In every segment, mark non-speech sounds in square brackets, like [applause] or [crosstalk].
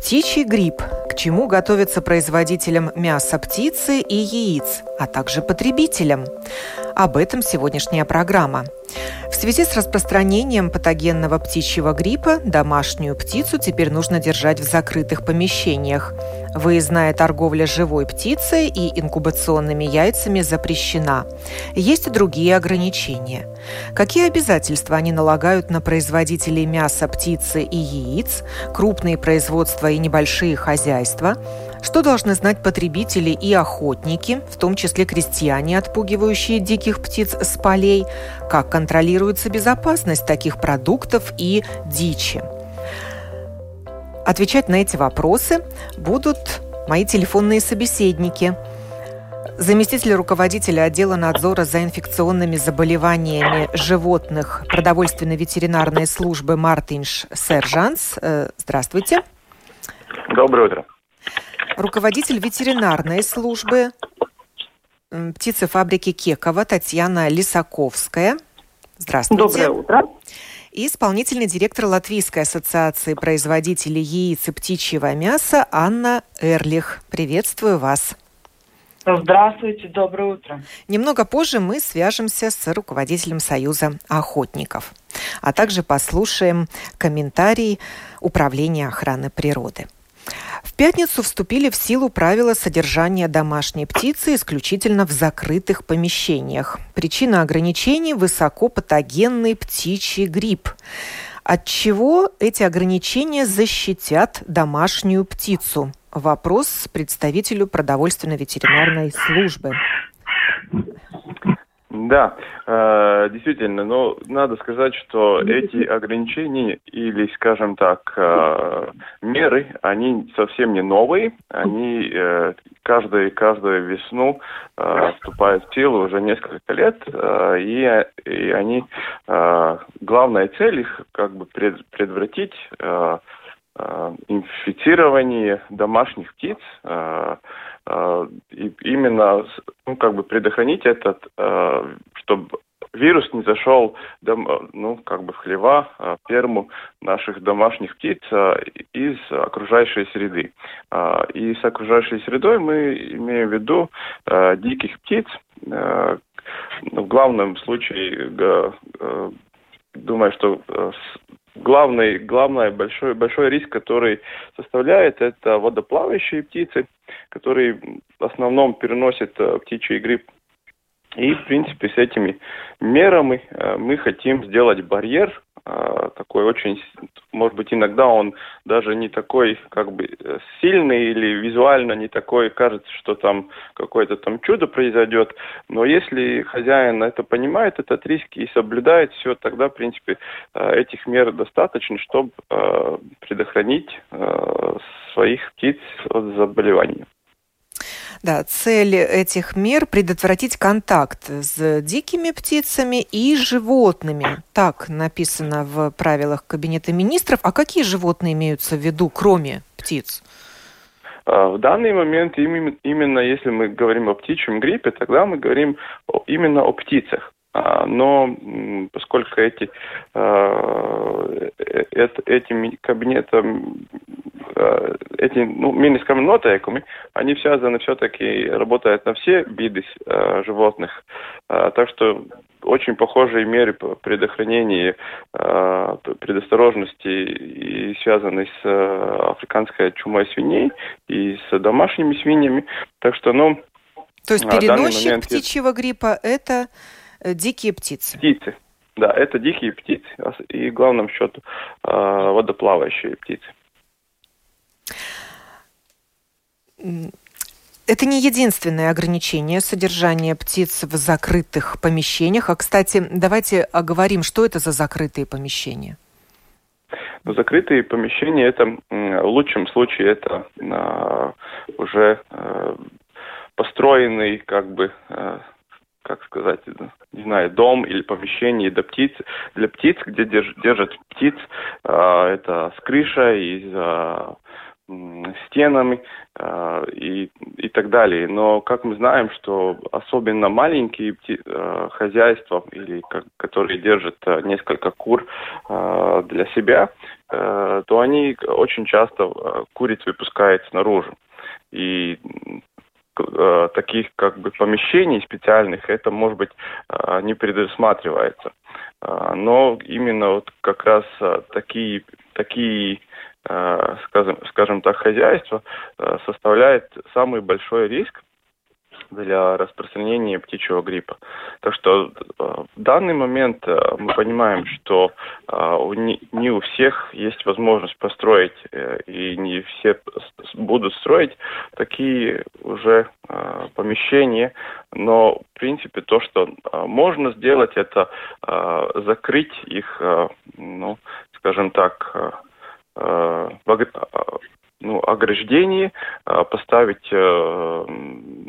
Птичий грипп. К чему готовятся производителям мяса птицы и яиц, а также потребителям? Об этом сегодняшняя программа. В связи с распространением патогенного птичьего гриппа домашнюю птицу теперь нужно держать в закрытых помещениях – Выездная торговля живой птицей и инкубационными яйцами запрещена. Есть и другие ограничения. Какие обязательства они налагают на производителей мяса, птицы и яиц, крупные производства и небольшие хозяйства? Что должны знать потребители и охотники, в том числе крестьяне, отпугивающие диких птиц с полей? Как контролируется безопасность таких продуктов и дичи? Отвечать на эти вопросы будут мои телефонные собеседники. Заместитель руководителя отдела надзора за инфекционными заболеваниями животных продовольственно-ветеринарной службы Мартинш Сержанс. Э, здравствуйте. Доброе утро. Руководитель ветеринарной службы птицефабрики Кекова Татьяна Лисаковская. Здравствуйте. Доброе утро и исполнительный директор Латвийской ассоциации производителей яиц и птичьего мяса Анна Эрлих. Приветствую вас. Здравствуйте, доброе утро. Немного позже мы свяжемся с руководителем Союза охотников, а также послушаем комментарий Управления охраны природы. В пятницу вступили в силу правила содержания домашней птицы исключительно в закрытых помещениях. Причина ограничений – высокопатогенный птичий грипп. От чего эти ограничения защитят домашнюю птицу? Вопрос представителю продовольственно-ветеринарной службы. Да, э, действительно, но надо сказать, что эти ограничения или, скажем так, э, меры, они совсем не новые, они э, каждую, каждую весну вступают в силу уже несколько лет, и, и они, главная цель их как бы пред, предотвратить инфицирование домашних птиц, а, и именно ну, как бы предохранить этот, чтобы вирус не зашел ну, как бы в хлева, а, ферму наших домашних птиц из окружающей среды. И с окружающей средой мы имеем в виду диких птиц. В главном случае думаю, что главный, главный большой, большой риск, который составляет, это водоплавающие птицы, которые в основном переносят э, птичий грипп. И, в принципе, с этими мерами э, мы хотим сделать барьер а, такой очень, может быть, иногда он даже не такой как бы э, сильный или визуально не такой, кажется, что там какое-то там чудо произойдет, но если хозяин это понимает, этот риск и соблюдает все, тогда, в принципе, э, этих мер достаточно, чтобы э, предохранить своих птиц от заболевания. Да, цель этих мер – предотвратить контакт с дикими птицами и животными. Так написано в правилах Кабинета министров. А какие животные имеются в виду, кроме птиц? А, в данный момент именно, именно если мы говорим о птичьем гриппе, тогда мы говорим именно о птицах. А, но поскольку эти, а, э, этим кабинетом, а, эти ну, министрскими нотейками, они связаны все-таки, работают на все виды животных. Так что очень похожие меры по предохранению предосторожности и связаны с африканской чумой свиней и с домашними свиньями. Так что, ну, то есть переносчик момент... птичьего гриппа – это Э, дикие птицы. Птицы. Да, это дикие птицы. И главным счету э, водоплавающие птицы. Это не единственное ограничение содержания птиц в закрытых помещениях. А, кстати, давайте оговорим, что это за закрытые помещения. Но закрытые помещения это в лучшем случае это э, уже э, построенный как бы как сказать, не знаю, дом или помещение для птиц, для птиц, где держ, держат птиц, это с крышей и с стенами э, и, и так далее. Но, как мы знаем, что особенно маленькие э, хозяйства, или как, которые держат несколько кур для себя, то они очень часто э, куриц выпускают снаружи. И э, таких как бы помещений специальных это может быть э, не предусматривается. Э, но именно вот как раз такие такие Э, скажем, скажем так, хозяйство э, составляет самый большой риск для распространения птичьего гриппа. Так что э, в данный момент мы понимаем, что не у всех есть возможность построить, и не все будут строить такие уже помещения, но в принципе то, что можно сделать, это закрыть их, ну, скажем так, Э, э, ну, ограждении, э, поставить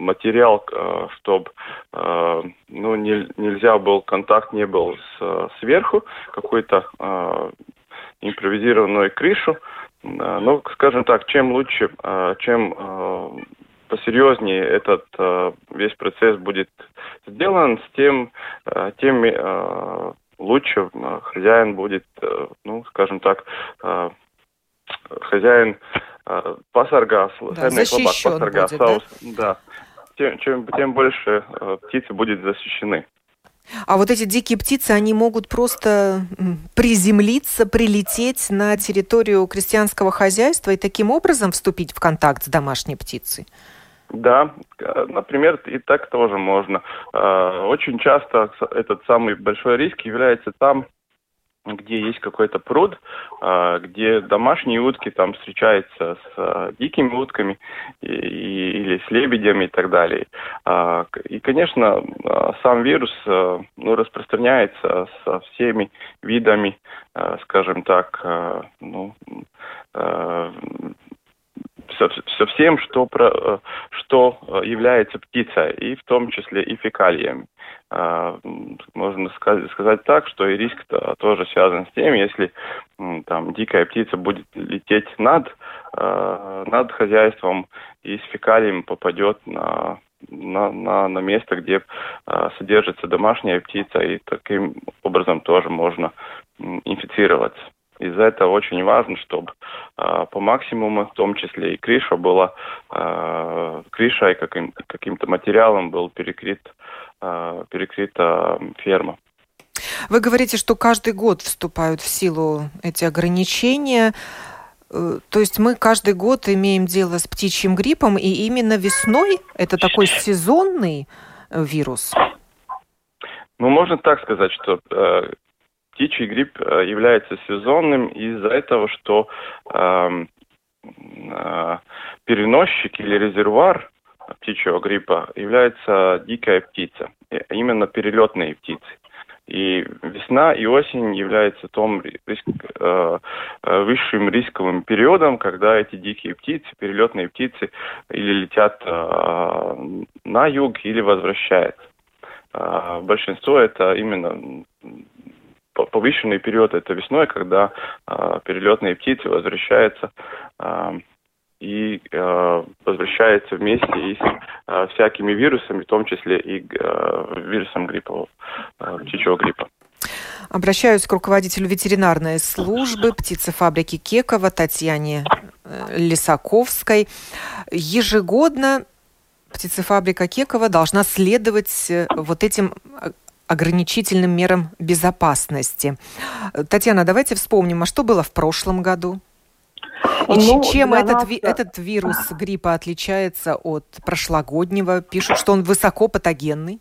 материал, чтобы ну, не, нельзя был, контакт не был с, сверху, какую-то импровизированную крышу. Ну, скажем так, чем лучше, чем посерьезнее этот весь процесс будет сделан, с тем, тем лучше хозяин будет, ну, скажем так, хозяин э, pasargās, да, защищен labāk будет, да, тем, чем, тем больше э, птицы будут защищены. А вот эти дикие птицы, они могут просто приземлиться, прилететь на территорию крестьянского хозяйства и таким образом вступить в контакт с домашней птицей? Да, например, и так тоже можно. Э, очень часто этот самый большой риск является там, где есть какой-то пруд, а, где домашние утки там встречаются с а, дикими утками или с лебедями и так далее. А, и, конечно, сам вирус ну, распространяется со всеми видами, скажем так, ну, со, со всем, что, про, что является птицей, и в том числе и фекалиями. А, можно сказать так, что и риск -то тоже связан с тем, если там дикая птица будет лететь над, а, над хозяйством и с фекалием попадет на на, на, на место, где а, содержится домашняя птица, и таким образом тоже можно инфицироваться. Из-за этого очень важно, чтобы э, по максимуму, в том числе и крыша была, э, крыша и каким, каким-то материалом был перекрыт, э, перекрыта ферма. Вы говорите, что каждый год вступают в силу эти ограничения. Э, то есть мы каждый год имеем дело с птичьим гриппом, и именно весной это такой сезонный э, вирус? Ну, можно так сказать, что э, птичий грипп э, является сезонным из-за этого, что э, э, переносчик или резервуар птичьего гриппа является дикая птица, именно перелетные птицы. И весна и осень являются том риск, э, э, высшим рисковым периодом, когда эти дикие птицы, перелетные птицы, или летят э, на юг, или возвращаются. Э, большинство это именно повышенный период это весной, когда э, перелетные птицы возвращаются э, и э, возвращаются вместе и с э, всякими вирусами, в том числе и э, вирусом гриппа, э, птичьего гриппа. Обращаюсь к руководителю ветеринарной службы птицефабрики Кекова Татьяне э, Лисаковской. Ежегодно птицефабрика Кекова должна следовать э, вот этим ограничительным мерам безопасности. Татьяна, давайте вспомним, а что было в прошлом году? И ну, чем этот, нас... этот вирус гриппа отличается от прошлогоднего? Пишут, что он высоко патогенный.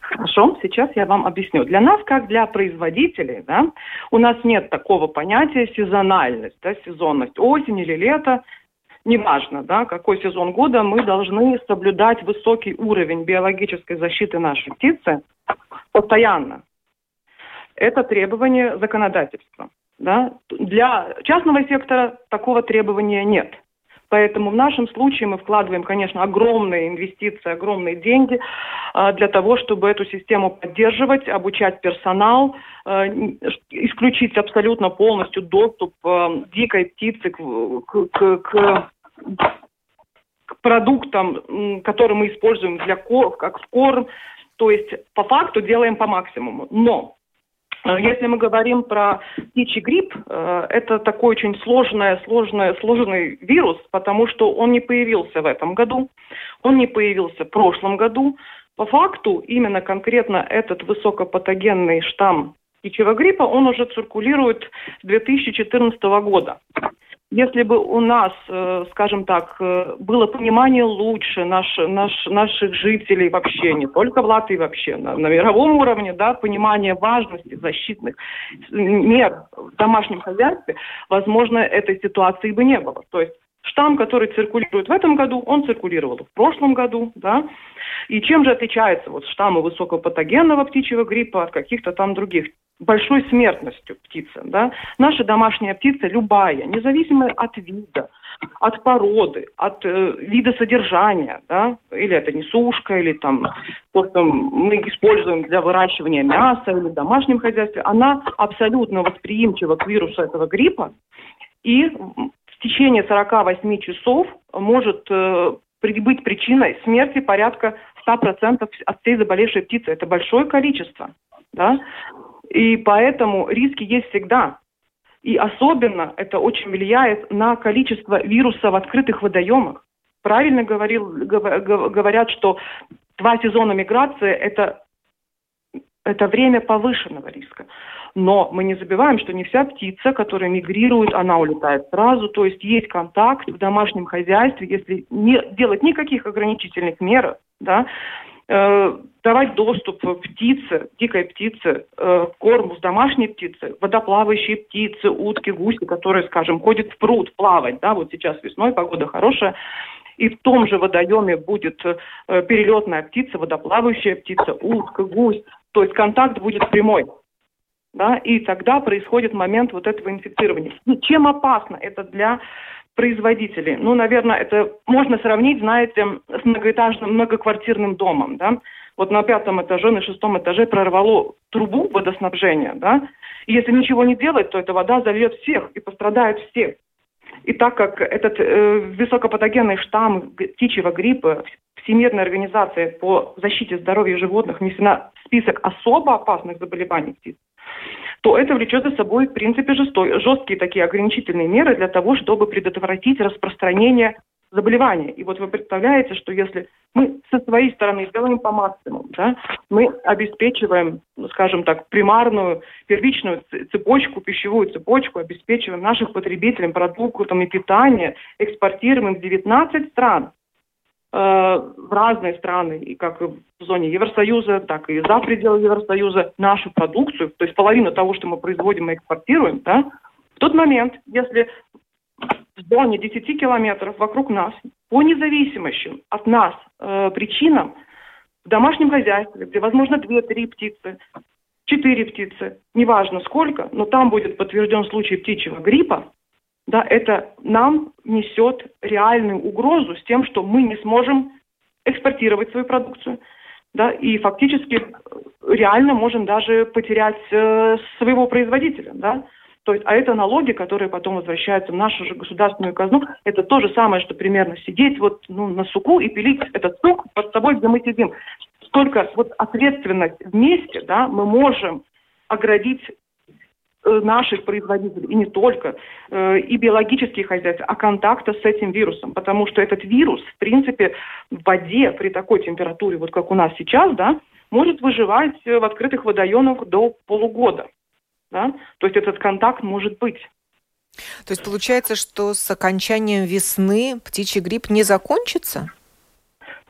Хорошо, сейчас я вам объясню. Для нас, как для производителей, да, у нас нет такого понятия сезональность, да, сезонность, осень или лето неважно, да, какой сезон года, мы должны соблюдать высокий уровень биологической защиты нашей птицы постоянно. Это требование законодательства. Да? Для частного сектора такого требования нет. Поэтому в нашем случае мы вкладываем, конечно, огромные инвестиции, огромные деньги э, для того, чтобы эту систему поддерживать, обучать персонал, э, исключить абсолютно полностью доступ э, дикой птицы к, к, к, к продуктам, которые мы используем для как корм. То есть по факту делаем по максимуму. Но Э, если мы говорим про птичий грипп, э, это такой очень сложный, сложный, сложный вирус, потому что он не появился в этом году, он не появился в прошлом году. По факту, именно конкретно этот высокопатогенный штамм птичьего гриппа, он уже циркулирует с 2014 года. Если бы у нас, э, скажем так, э, было понимание лучше наш, наш, наших жителей вообще, не только в Латвии вообще, на, на мировом уровне, да, понимание важности защитных мер в домашнем хозяйстве, возможно, этой ситуации бы не было. То есть штамм, который циркулирует в этом году, он циркулировал в прошлом году, да. И чем же отличается вот штаммы высокопатогенного птичьего гриппа от каких-то там других? Большой смертностью птицы. Да? Наша домашняя птица любая, независимо от вида, от породы, от э, вида содержания, да, или это не сушка, или там то, что мы используем для выращивания мяса или в домашнем хозяйстве, она абсолютно восприимчива к вирусу этого гриппа и в течение 48 часов может э, быть причиной смерти порядка 100% от всей заболевшей птицы. Это большое количество. Да? И поэтому риски есть всегда. И особенно это очень влияет на количество вируса в открытых водоемах. Правильно говорил, говорят, что два сезона миграции это, это время повышенного риска. Но мы не забываем, что не вся птица, которая мигрирует, она улетает сразу. То есть есть контакт в домашнем хозяйстве, если не делать никаких ограничительных мер, да, давать доступ птице, дикой птице, э, корму с домашней птицы, водоплавающие птицы, утки, гуси, которые, скажем, ходят в пруд плавать, да, вот сейчас весной погода хорошая, и в том же водоеме будет э, перелетная птица, водоплавающая птица, утка, гусь, то есть контакт будет прямой. Да, и тогда происходит момент вот этого инфицирования. чем опасно это для производителей. Ну, наверное, это можно сравнить, знаете, с многоэтажным, многоквартирным домом, да. Вот на пятом этаже, на шестом этаже прорвало трубу водоснабжения, да. И если ничего не делать, то эта вода зальет всех и пострадают все. И так как этот э, высокопатогенный штамм птичьего гриппа Всемирная организация по защите здоровья животных внесена в список особо опасных заболеваний птиц, то это влечет за собой, в принципе, жестой, жесткие такие ограничительные меры для того, чтобы предотвратить распространение заболевания. И вот вы представляете, что если мы со своей стороны сделаем по максимуму, да, мы обеспечиваем, ну, скажем так, примарную, первичную цепочку, пищевую цепочку, обеспечиваем наших потребителям продуктами питания, экспортируем в 19 стран. Э, в разные страны, и как в зоне Евросоюза, так и за пределы Евросоюза, нашу продукцию, то есть половину того, что мы производим и экспортируем, да, в тот момент, если в зоне 10 километров вокруг нас, по независимым от нас э, причинам, в домашнем хозяйстве, где, возможно, 2-3 птицы, 4 птицы, неважно сколько, но там будет подтвержден случай птичьего гриппа, да, это нам несет реальную угрозу с тем, что мы не сможем экспортировать свою продукцию, да, и фактически э, реально можем даже потерять э, своего производителя, да. То есть, а это налоги, которые потом возвращаются в нашу же государственную казну. Это то же самое, что примерно сидеть вот ну, на суку и пилить этот сук под собой, где мы сидим. Столько вот ответственность вместе, да, мы можем оградить наших производителей, и не только, э, и биологические хозяйства, а контакта с этим вирусом. Потому что этот вирус, в принципе, в воде при такой температуре, вот как у нас сейчас, да, может выживать в открытых водоемах до полугода. Да? То есть этот контакт может быть. То есть получается, что с окончанием весны птичий грипп не закончится?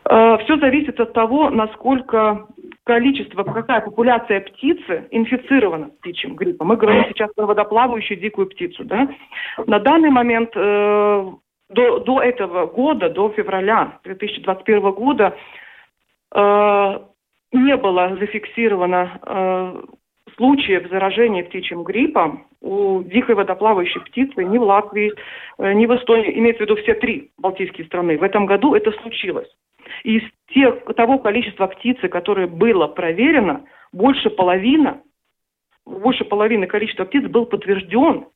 Э, Все зависит от того, насколько количество, какая популяция птицы инфицирована птичьим гриппом. Мы говорим сейчас про водоплавающую дикую птицу. Да? На данный момент э, до, до этого года, до февраля 2021 года, э, не было зафиксировано э, случаев заражения птичьим гриппом у дикой водоплавающей птицы ни в Латвии, э, ни в Эстонии, имеется в виду все три балтийские страны. В этом году это случилось. Из тех, того количества птицы, которое было проверено, больше половины, больше половины количества птиц был подтвержден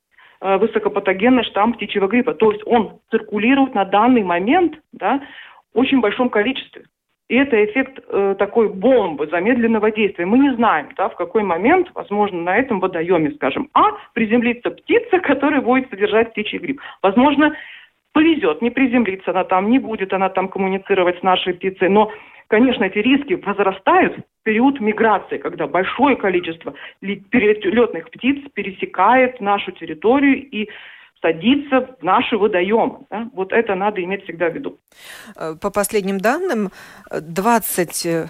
э, высокопатогенный штамм птичьего гриппа. То есть он циркулирует на данный момент да, в очень большом количестве. И это эффект э, такой бомбы замедленного действия. Мы не знаем, да, в какой момент, возможно, на этом водоеме, скажем, а, приземлится птица, [laughs] которая будет содержать птичий грипп. Возможно, повезет, не приземлится она там, не будет она там коммуницировать с нашей птицей. Но, конечно, эти риски возрастают в период миграции, когда большое количество перелетных птиц пересекает нашу территорию и садиться в наши водоемы. Да? Вот это надо иметь всегда в виду. Э, по последним данным, 20 э,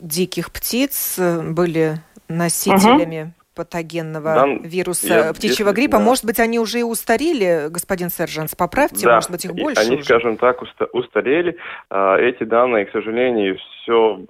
диких птиц э, были носителями угу патогенного Дан... вируса я, птичьего если, гриппа. Да. Может быть, они уже и устарели, господин Сержанс, поправьте, да. может быть, их больше Они, уже. скажем так, устарели. А, эти данные, к сожалению, все,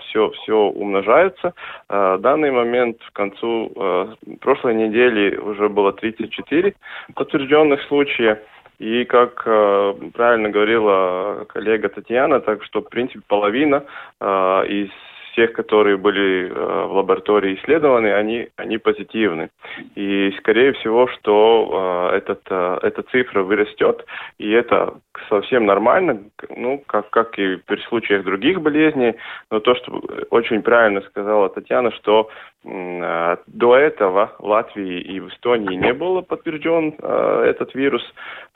все, все умножаются. А, в данный момент, в концу а, прошлой недели уже было 34 подтвержденных случая. И как э, правильно говорила коллега Татьяна, так что, в принципе, половина э, из всех, которые были э, в лаборатории исследованы, они, они позитивны. И скорее всего, что э, этот, э, эта цифра вырастет, и это совсем нормально, ну, как, как и при случаях других болезней. Но то, что очень правильно сказала Татьяна, что э, до этого в Латвии и в Эстонии не было подтвержден э, этот вирус,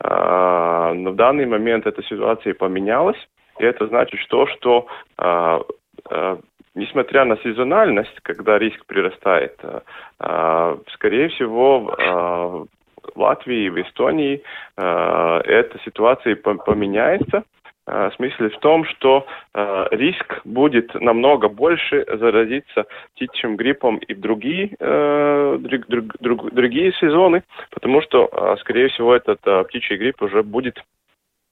э, но в данный момент эта ситуация поменялась. И это значит, что, что э, э несмотря на сезональность, когда риск прирастает, э, э, скорее всего, э, в Латвии и в Эстонии эта ситуация поменяется. В смысле в том, что э, риск будет намного больше заразиться птичьим гриппом и в другие, э, друг, друг, друг, другие сезоны, потому что, э, скорее всего, этот э, птичий грипп уже будет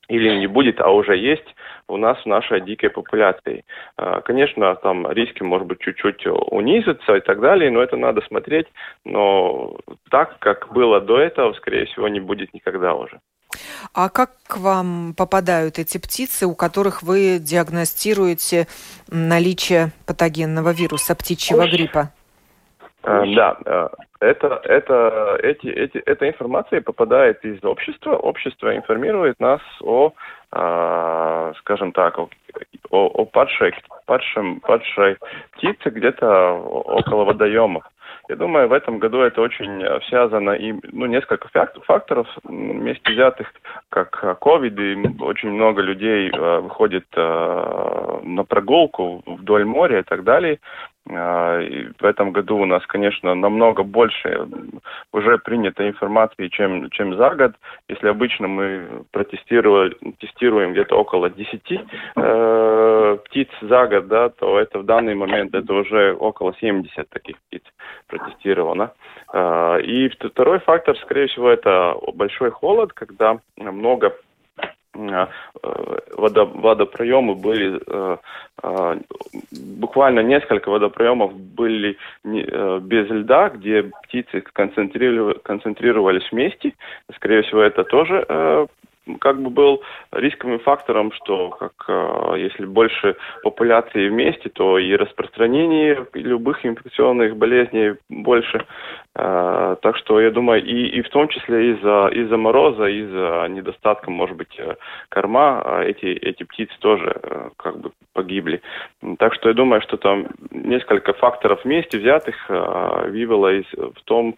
или не будет, а уже есть у нас в нашей дикой популяции. А, конечно, там риски, может быть, чуть-чуть унизятся и так далее, но это надо смотреть. Но так, как было до этого, скорее всего, не будет никогда уже. А как к вам попадают эти птицы, у которых вы диагностируете наличие патогенного вируса птичьего гриппа? А, да, а, это, это, эти, эти, эта информация попадает из общества. Общество информирует нас о, э, скажем так, о, о, падшей, падшем, падшей птице где-то около водоемов. Я думаю, в этом году это очень связано и ну, несколько факторов вместе взятых, как COVID, и очень много людей э, выходит э, на прогулку вдоль моря и так далее. А, и в этом году у нас, конечно, намного больше уже принято информации, чем, чем за год. Если обычно мы протестировали, тестируем где-то около 10 э, птиц за год, да, то это в данный момент это уже около 70 таких птиц протестировано. Э, и второй фактор, скорее всего, это большой холод, когда много водо, водопроемы были, э, э, буквально несколько водопроемов были без льда, где птицы концентрировались вместе. Скорее всего, это тоже как бы был рисковым фактором, что как, э, если больше популяции вместе, то и распространение любых инфекционных болезней больше. Э, так что я думаю, и, и в том числе из-за из-за мороза, из-за недостатка, может быть, э, корма, э, эти, эти птицы тоже как бы погибли. Так что я думаю, что там несколько факторов вместе взятых вывело из, в том,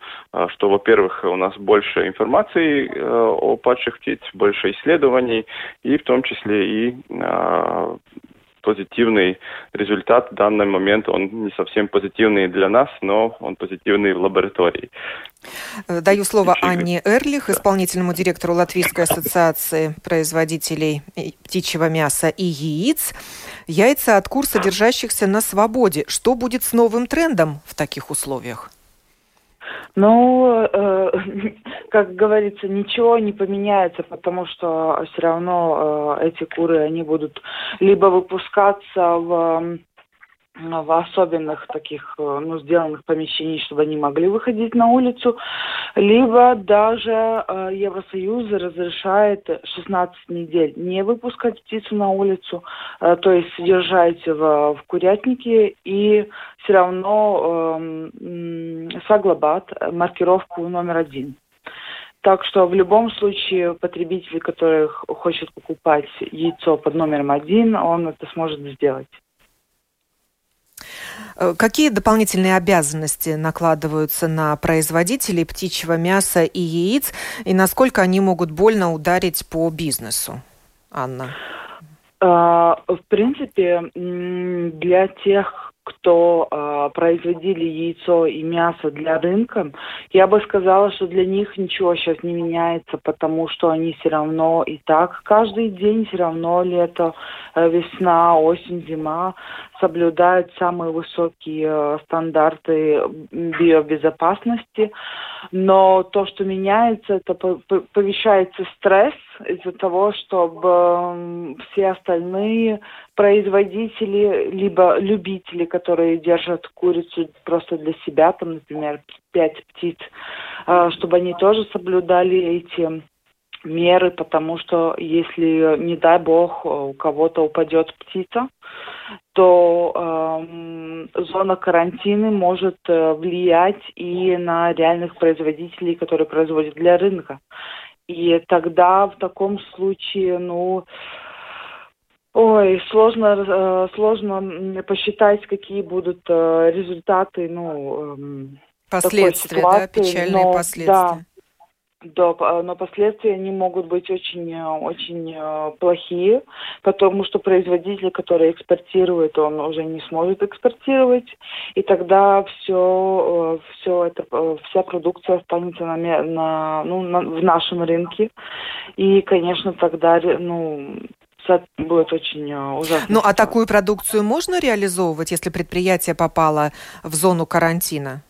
что, во-первых, у нас больше информации о падших птиц, больше больше исследований, и в том числе и а, позитивный результат в данный момент, он не совсем позитивный для нас, но он позитивный в лаборатории. Э, даю слово Птичьи... Анне Эрлих, исполнительному директору Латвийской [coughs] ассоциации производителей птичьего мяса и яиц. Яйца от кур, содержащихся на свободе. Что будет с новым трендом в таких условиях? Ну, э, [laughs] как говорится, ничего не поменяется, потому что все равно э, эти куры, они будут либо выпускаться в в особенных таких, э, ну, сделанных помещений, чтобы они могли выходить на улицу, либо даже э, Евросоюз разрешает 16 недель не выпускать птицу на улицу, э, то есть содержать в, в курятнике и все равно э, соглабат, маркировку номер один. Так что в любом случае потребитель, который хочет покупать яйцо под номером один, он это сможет сделать. Э, какие дополнительные обязанности накладываются на производителей птичьего мяса и яиц, и насколько они могут больно ударить по бизнесу? Анна. А, в принципе, для тех, кто э, производили яйцо и мясо для рынка, я бы сказала, что для них ничего сейчас не меняется, потому что они все равно и так каждый день все равно лето, э, весна, осень, зима соблюдают самые высокие э, стандарты биобезопасности. Но то, что меняется, это повышается стресс из-за того, чтобы все остальные производители, либо любители, которые держат курицу просто для себя, там, например, пять птиц, э, чтобы они тоже соблюдали эти меры, потому что если, не дай бог, у кого-то упадет птица, то э, зона карантина может э, влиять и на реальных производителей, которые производят для рынка. И тогда в таком случае, ну, ой, сложно, э, сложно посчитать, какие будут э, результаты, ну, э, последствия, да, печальные но, последствия. Да, да, но последствия они могут быть очень, э, очень э, плохие, потому что производитель, который экспортирует, он уже не сможет экспортировать, и тогда все, э, все это, вся продукция останется на, на, ну, на, в нашем рынке, и, конечно, тогда, ну, будет очень ужасно. Ну, а такую продукцию можно реализовывать, если предприятие попало в зону карантина?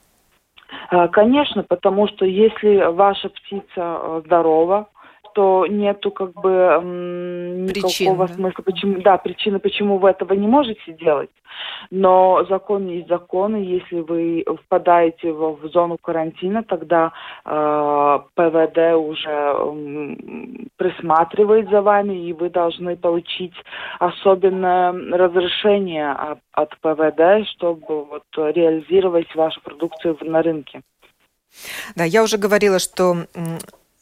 Э, конечно, потому что если ваша птица э, здорова, что нету как бы никакого Причин, да? смысла, почему, да, причины, почему вы этого не можете делать. Но закон есть закон, и если вы впадаете в, в зону карантина, тогда э, ПВД уже э, присматривает за вами, и вы должны получить особенное разрешение от, от ПВД, чтобы вот, реализировать вашу продукцию на рынке. Да, я уже говорила, что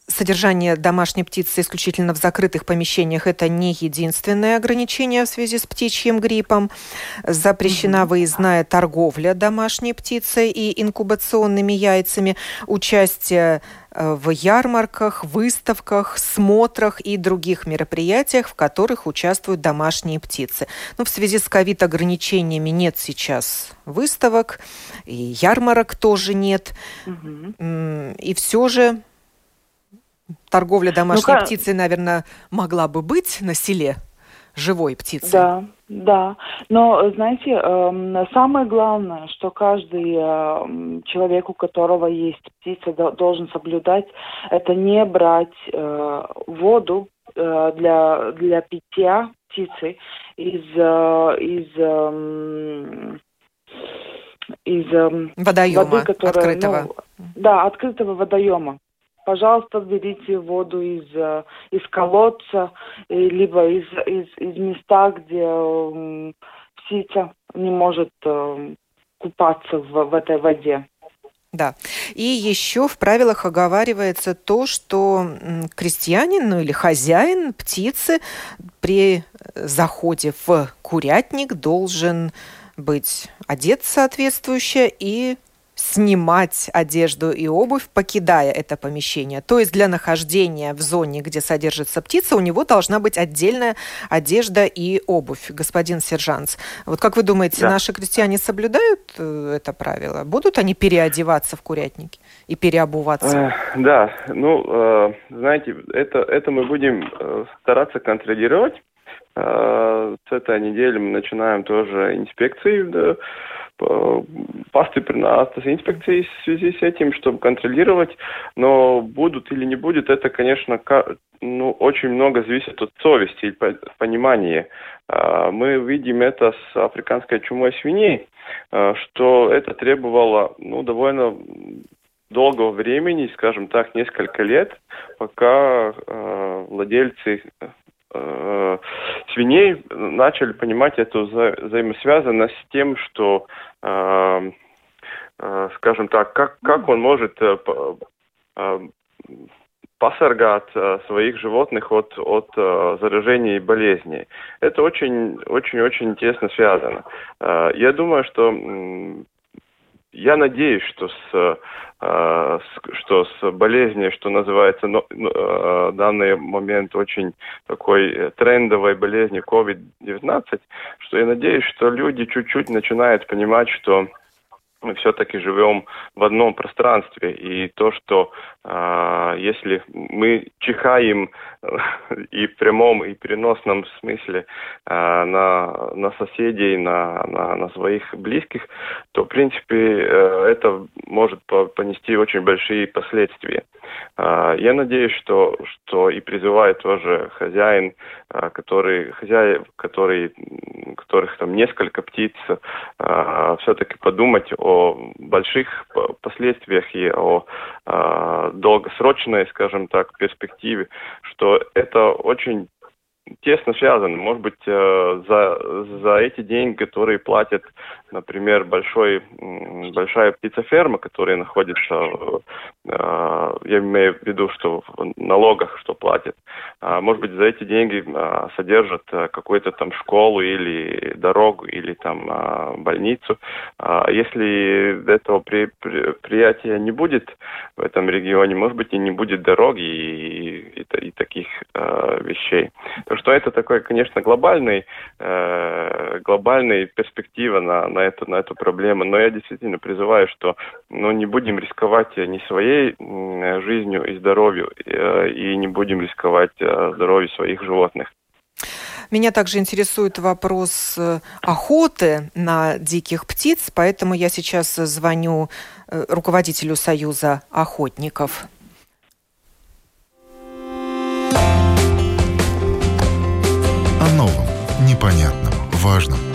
Содержание домашней птицы исключительно в закрытых помещениях – это не единственное ограничение в связи с птичьим гриппом. Запрещена mm-hmm. выездная торговля домашней птицей и инкубационными яйцами, участие э, в ярмарках, выставках, смотрах и других мероприятиях, в которых участвуют домашние птицы. Но в связи с ковид-ограничениями нет сейчас выставок, и ярмарок тоже нет. Угу. И все же Торговля домашней ну, птицей, наверное, могла бы быть на селе живой птицей. Да, да. Но, знаете, э, самое главное, что каждый э, человек, у которого есть птица, должен соблюдать, это не брать э, воду э, для, для питья птицы из, э, из э, из водоема воды, которая, открытого. Ну, да, открытого водоема пожалуйста, берите воду из, э, из колодца, либо из, из, из места, где птица не может э, купаться в, в этой воде. Да. И еще в правилах оговаривается то, что крестьянин, ну или хозяин птицы при заходе в курятник должен быть одет соответствующе и снимать одежду и обувь, покидая это помещение. То есть для нахождения в зоне, где содержится птица, у него должна быть отдельная одежда и обувь, господин сержант. Вот как вы думаете, да. наши крестьяне соблюдают э, это правило? Будут они переодеваться в курятнике и переобуваться? Э, да, ну, э, знаете, это, это мы будем э, стараться контролировать. с этой недели мы начинаем тоже инспекции да, пастыпрinātas инспекции в связи с этим, чтобы контролировать, но будут или не будет, это, конечно, ну, очень много зависит от совести и понимания. А, мы видим это с африканской чумой свиней, а, что это требовало ну, довольно долгого времени, скажем так, несколько лет, пока э, владельцы э, свиней начали понимать эту вза взаимосвязанность с тем, что, э, э, скажем так, как, как он может э, э, посоргать э, своих животных от, от э, заражений и болезней. Это очень, очень, очень тесно связано. Э, я думаю, что я надеюсь, что с, э, что с болезнью, что называется но, э, данный момент очень такой трендовой болезни COVID-19, что я надеюсь, что люди чуть-чуть начинают понимать, что мы все-таки живем в одном пространстве. И то, что э, если мы чихаем э, [laughs] и в прямом, и переносном смысле э, на, на соседей, на, на, на своих близких, то, в принципе, э, это может понести очень большие последствия. Э, я надеюсь, что, что и призывает тоже хозяин, э, который, хозяев, который, которых там несколько птиц, э, все-таки подумать о больших последствиях и о долгосрочной, скажем так, перспективе, что это очень тесно связаны. Может быть, э, за, за эти деньги, которые платят, например, большой, большая птицеферма, которая находится, э, я имею в виду, что в налогах, что платят, а, может быть, за эти деньги а, содержат э, какую-то там школу или дорогу, или там больницу. А если этого предприятия не будет в этом регионе, может быть, и не будет дороги и, и, и таких вещей что это такой, конечно, глобальный, э, глобальная перспектива на, на, эту, на эту проблему. Но я действительно призываю, что ну, не будем рисковать ни своей э, жизнью и здоровью, э, и не будем рисковать э, здоровьем своих животных. Меня также интересует вопрос э, охоты на диких птиц, поэтому я сейчас звоню э, руководителю Союза охотников. непонятном, важном.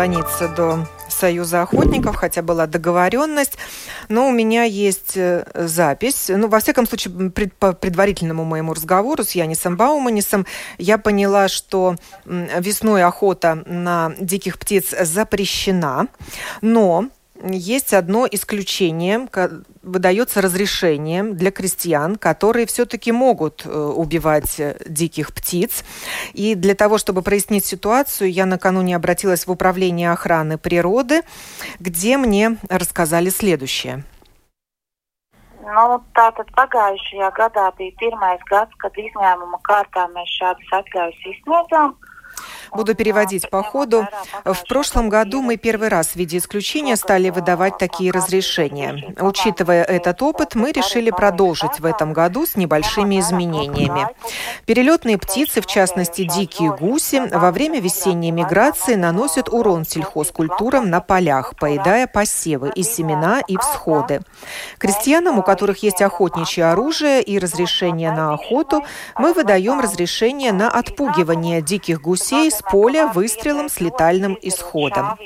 Дозвониться до Союза охотников, хотя была договоренность. Но у меня есть э, запись. Ну, во всяком случае, пред, по предварительному моему разговору с Янисом Бауманисом я поняла, что весной охота на диких птиц запрещена. Но есть одно исключение, выдается разрешение для крестьян, которые все-таки могут э, убивать э, диких птиц. И для того, чтобы прояснить ситуацию, я накануне обратилась в Управление охраны природы, где мне рассказали следующее. Nu, tātad pagājušajā gadā bija pirmais gads, kad izņēmuma kārtā mēs šādas atļaujas izsniedzām. Буду переводить по ходу. В прошлом году мы первый раз в виде исключения стали выдавать такие разрешения. Учитывая этот опыт, мы решили продолжить в этом году с небольшими изменениями. Перелетные птицы, в частности дикие гуси, во время весенней миграции наносят урон сельхозкультурам на полях, поедая посевы и семена и всходы. Крестьянам, у которых есть охотничье оружие и разрешение на охоту, мы выдаем разрешение на отпугивание диких гусей гусей с поля выстрелом с летальным исходом.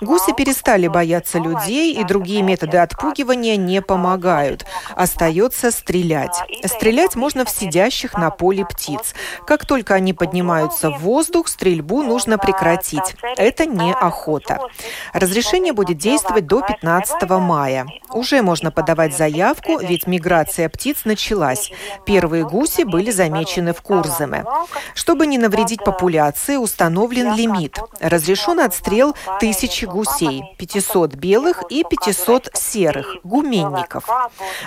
Гуси перестали бояться людей, и другие методы отпугивания не помогают. Остается стрелять. Стрелять можно в сидящих на поле птиц. Как только они поднимаются в воздух, стрельбу нужно прекратить. Это не охота. Разрешение будет действовать до 15 мая. Уже можно подавать заявку, ведь миграция птиц началась. Первые гуси были замечены в Курземе. Чтобы не навредить популяции, установлен лимит. Разрешен отстрел тысячи гусей, 500 белых и 500 серых, гуменников.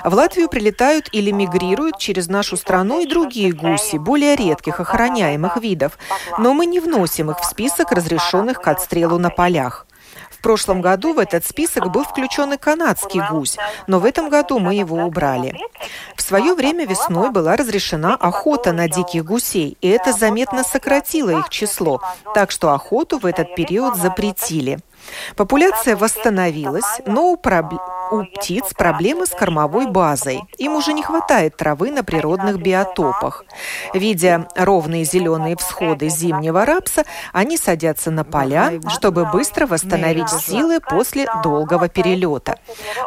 В Латвию прилетают или мигрируют через нашу страну и другие гуси, более редких охраняемых видов, но мы не вносим их в список разрешенных к отстрелу на полях. В прошлом году в этот список был включен и канадский гусь, но в этом году мы его убрали. В свое время весной была разрешена охота на диких гусей, и это заметно сократило их число, так что охоту в этот период запретили. Популяция восстановилась, но у, проб... у птиц проблемы с кормовой базой. Им уже не хватает травы на природных биотопах. Видя ровные зеленые всходы зимнего рапса, они садятся на поля, чтобы быстро восстановить силы после долгого перелета.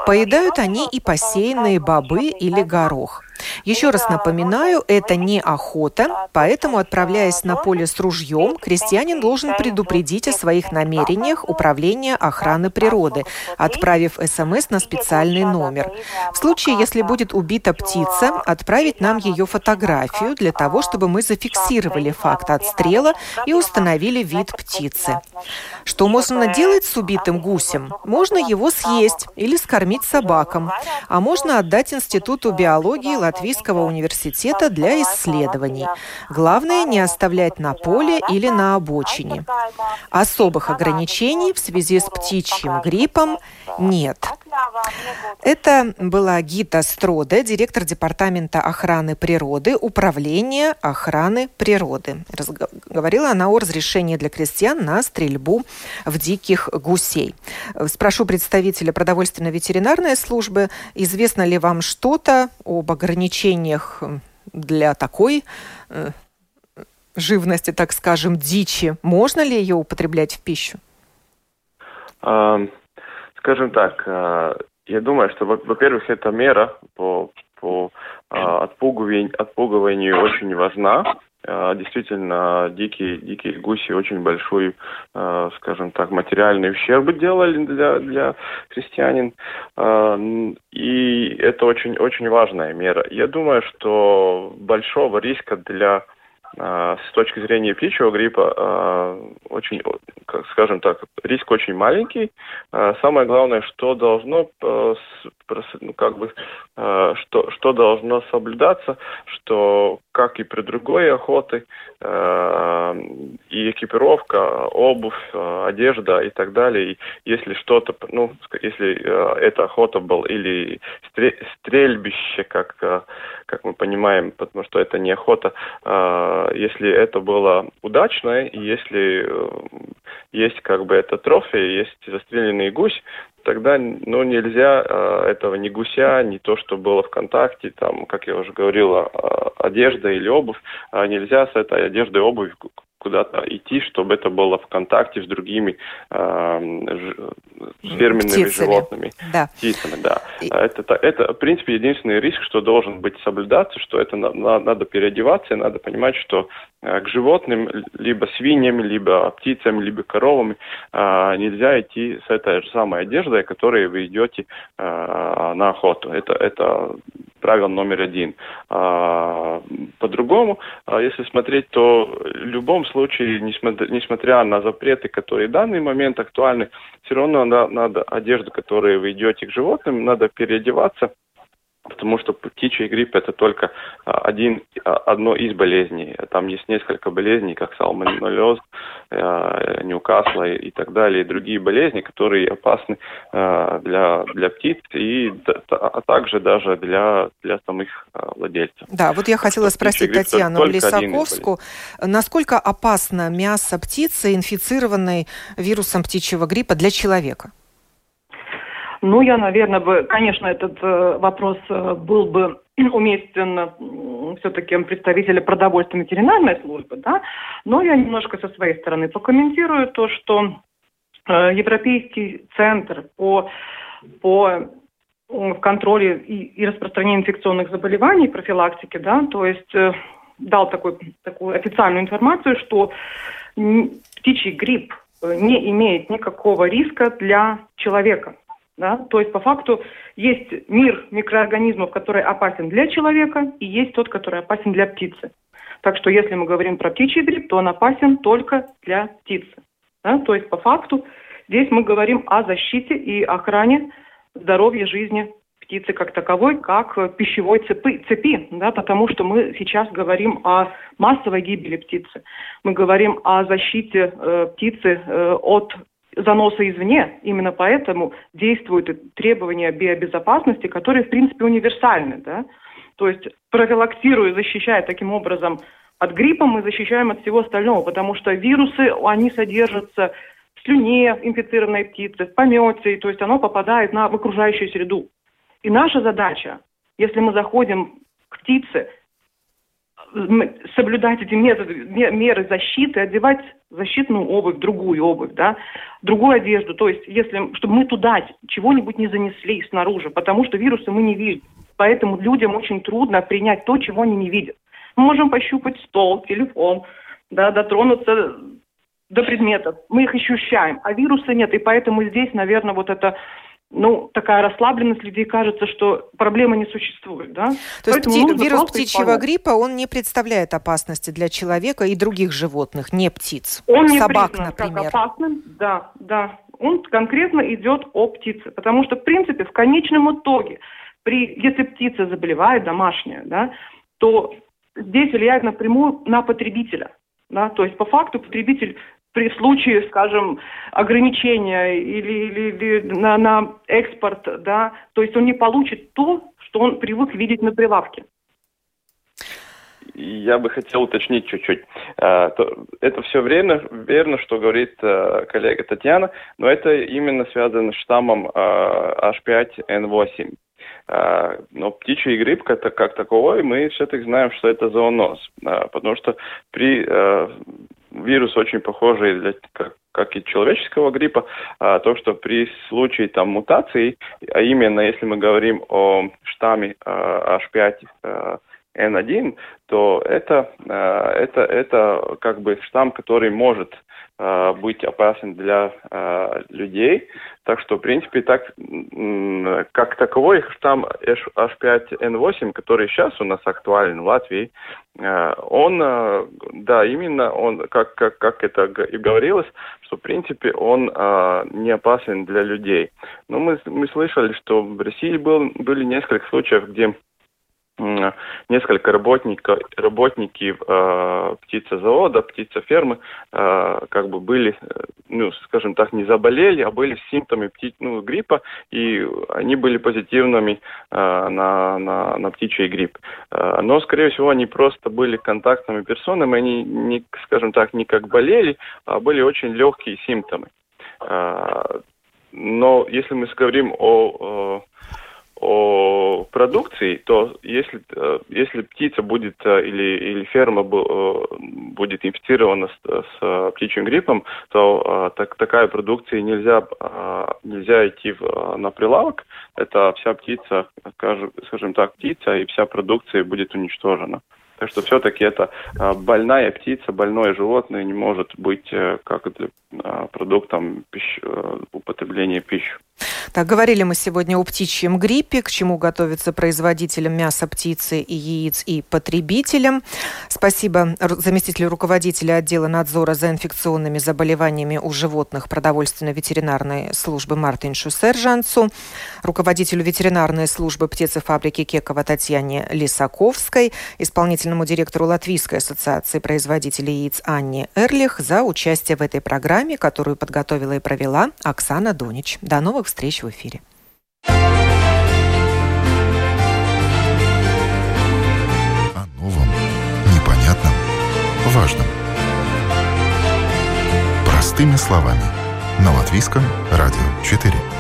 Поедают они и посеянные бобы или горох. Еще раз напоминаю, это не охота, поэтому, отправляясь на поле с ружьем, крестьянин должен предупредить о своих намерениях Управления охраны природы, отправив СМС на специальный номер. В случае, если будет убита птица, отправить нам ее фотографию для того, чтобы мы зафиксировали факт отстрела и установили вид птицы. Что можно делать с убитым гусем? Можно его съесть или скормить собакам, а можно отдать Институту биологии Латвийского университета для исследований. Главное не оставлять на поле или на обочине. Особых ограничений в связи с птичьим гриппом нет. Это была Гита Строде, директор Департамента охраны природы, Управления охраны природы. Говорила она о разрешении для крестьян на стрельбу в диких гусей. Спрошу представителя продовольственно-ветеринарной службы, известно ли вам что-то об ограничениях для такой э, живности, так скажем, дичи? Можно ли ее употреблять в пищу? Скажем так, э, я думаю, что, во-первых, эта мера по, по э, отпугиванию, отпугиванию очень важна. Э, действительно, дикие, дикие гуси очень большой, скажем так, материальный ущерб делали для, для крестьянин. И это очень, очень важная мера. Я думаю, что большого риска для а, с точки зрения птичьего гриппа а, очень, скажем так, риск очень маленький. А, самое главное, что должно, ну, как бы, что, что должно соблюдаться, что как и при другой охоте, и экипировка, обувь, одежда и так далее. Если что-то, ну, если эта охота был или стрельбище, как, как мы понимаем, потому что это не охота, если это было удачно, и если э, есть как бы это трофей, есть застреленный гусь, тогда ну, нельзя э, этого ни гуся, ни то, что было в контакте, там, как я уже говорил, э, одежда или обувь, э, нельзя с этой одеждой и обувью куда-то идти, чтобы это было в контакте с другими э, ферменными птицами. животными, да. птицами, да. И... Это, это, в принципе, единственный риск, что должен быть соблюдаться, что это на, на, надо переодеваться, и надо понимать, что к животным, либо свиньям, либо птицам, либо коровам э, нельзя идти с этой же самой одеждой, которой вы идете э, на охоту. Это, это правило номер один. А, по-другому, если смотреть, то в любом случае, несмотря, на запреты, которые в данный момент актуальны, все равно надо, надо одежду, которую вы идете к животным, надо переодеваться потому что птичий грипп это только а, один, а, одно из болезней. Там есть несколько болезней, как салмонеллез, э, Ньюкасла и так далее, и другие болезни, которые опасны э, для, для птиц и а также даже для, для самих э, владельцев. Да, вот я хотела спросить Татьяну Лисаковскую, насколько опасно мясо птицы, инфицированной вирусом птичьего гриппа для человека? Ну, я, наверное, бы, конечно, этот э, вопрос э, был бы [clears throat] уместен все-таки представители продовольственной ветеринарной службы, да, но я немножко со своей стороны покомментирую то, что э, Европейский центр по, по в контроле и, и распространении инфекционных заболеваний, профилактики, да, то есть дал такой, такую официальную информацию, что птичий грипп не имеет никакого риска для человека. Да? То есть, по факту, есть мир микроорганизмов, который опасен для человека, и есть тот, который опасен для птицы. Так что, если мы говорим про птичий грипп, то он опасен только для птицы. Да? То есть, по факту, здесь мы говорим о защите и охране здоровья жизни птицы как таковой, как пищевой цепи, цепи да, потому что мы сейчас говорим о массовой гибели птицы. Мы говорим о защите э, птицы э, от заноса извне. Именно поэтому действуют требования биобезопасности, которые, в принципе, универсальны. Да? То есть профилактируя, защищая таким образом от гриппа, мы защищаем от всего остального, потому что вирусы, они содержатся в слюне инфицированной птицы, в помете, то есть оно попадает на, в окружающую среду. И наша задача, если мы заходим к птице, соблюдать эти методы, меры защиты, одевать защитную обувь, другую обувь, да, другую одежду. То есть, если, чтобы мы туда чего-нибудь не занесли снаружи, потому что вирусы мы не видим. Поэтому людям очень трудно принять то, чего они не видят. Мы можем пощупать стол, телефон, да, дотронуться до предметов. Мы их ощущаем, а вируса нет. И поэтому здесь, наверное, вот это ну, такая расслабленность людей кажется, что проблемы не существует, да? То есть пти- вирус птичьего исполнять. гриппа, он не представляет опасности для человека и других животных, не птиц, он собак, не признан например. как опасным, да, да. Он конкретно идет о птице, потому что, в принципе, в конечном итоге, при, если птица заболевает, домашняя, да, то здесь влияет напрямую на потребителя. Да? То есть, по факту, потребитель при случае, скажем, ограничения или, или, или на, на экспорт, да, то есть он не получит то, что он привык видеть на прилавке. Я бы хотел уточнить чуть-чуть. А, это все верно, верно, что говорит а, коллега Татьяна, но это именно связано с штаммом H5N8. А, но птичий грипп как таковой, мы все-таки знаем, что это зооноз, потому что при вирус очень похожий для, как, как и человеческого гриппа, а, то, что при случае там мутации, а именно если мы говорим о штамме а, H5N1, то это, а, это, это как бы штамм, который может быть опасен для э, людей. Так что, в принципе, так как таковой штамм H5N8, который сейчас у нас актуален в Латвии, э, он, да, именно он, как, как, как это и говорилось, что, в принципе, он не опасен для людей. Но мы, мы слышали, что в России был, были несколько случаев, где несколько работников, работники э, птицезавода, птицефермы э, как бы были, э, ну, скажем так, не заболели, а были с симптомами пти, ну, гриппа, и они были позитивными э, на, на, на птичий грипп. Э, но, скорее всего, они просто были контактными персонами, они, не, скажем так, не как болели, а были очень легкие симптомы. Э, но если мы говорим о, о о продукции, то если, э, если птица будет э, или, или ферма э, будет инфицирована с, с птичьим гриппом, то так, такая продукция нельзя, нельзя идти в, на прилавок. Это вся птица, скажем так, птица, и вся продукция будет уничтожена. Так что все-таки это больная птица, больное животное не может быть как продуктом пищ, употребления пищи. Так, говорили мы сегодня о птичьем гриппе, к чему готовятся производителям мяса птицы и яиц и потребителям. Спасибо заместителю руководителя отдела надзора за инфекционными заболеваниями у животных продовольственно-ветеринарной службы Мартиншу Сержанцу, руководителю ветеринарной службы птицефабрики Кекова Татьяне Лисаковской, исполнительному директору Латвийской ассоциации производителей яиц Анне Эрлих за участие в этой программе, которую подготовила и провела Оксана Донич. До новых встреч в эфире. О новом, непонятном, важном. Простыми словами. На Латвийском радио 4.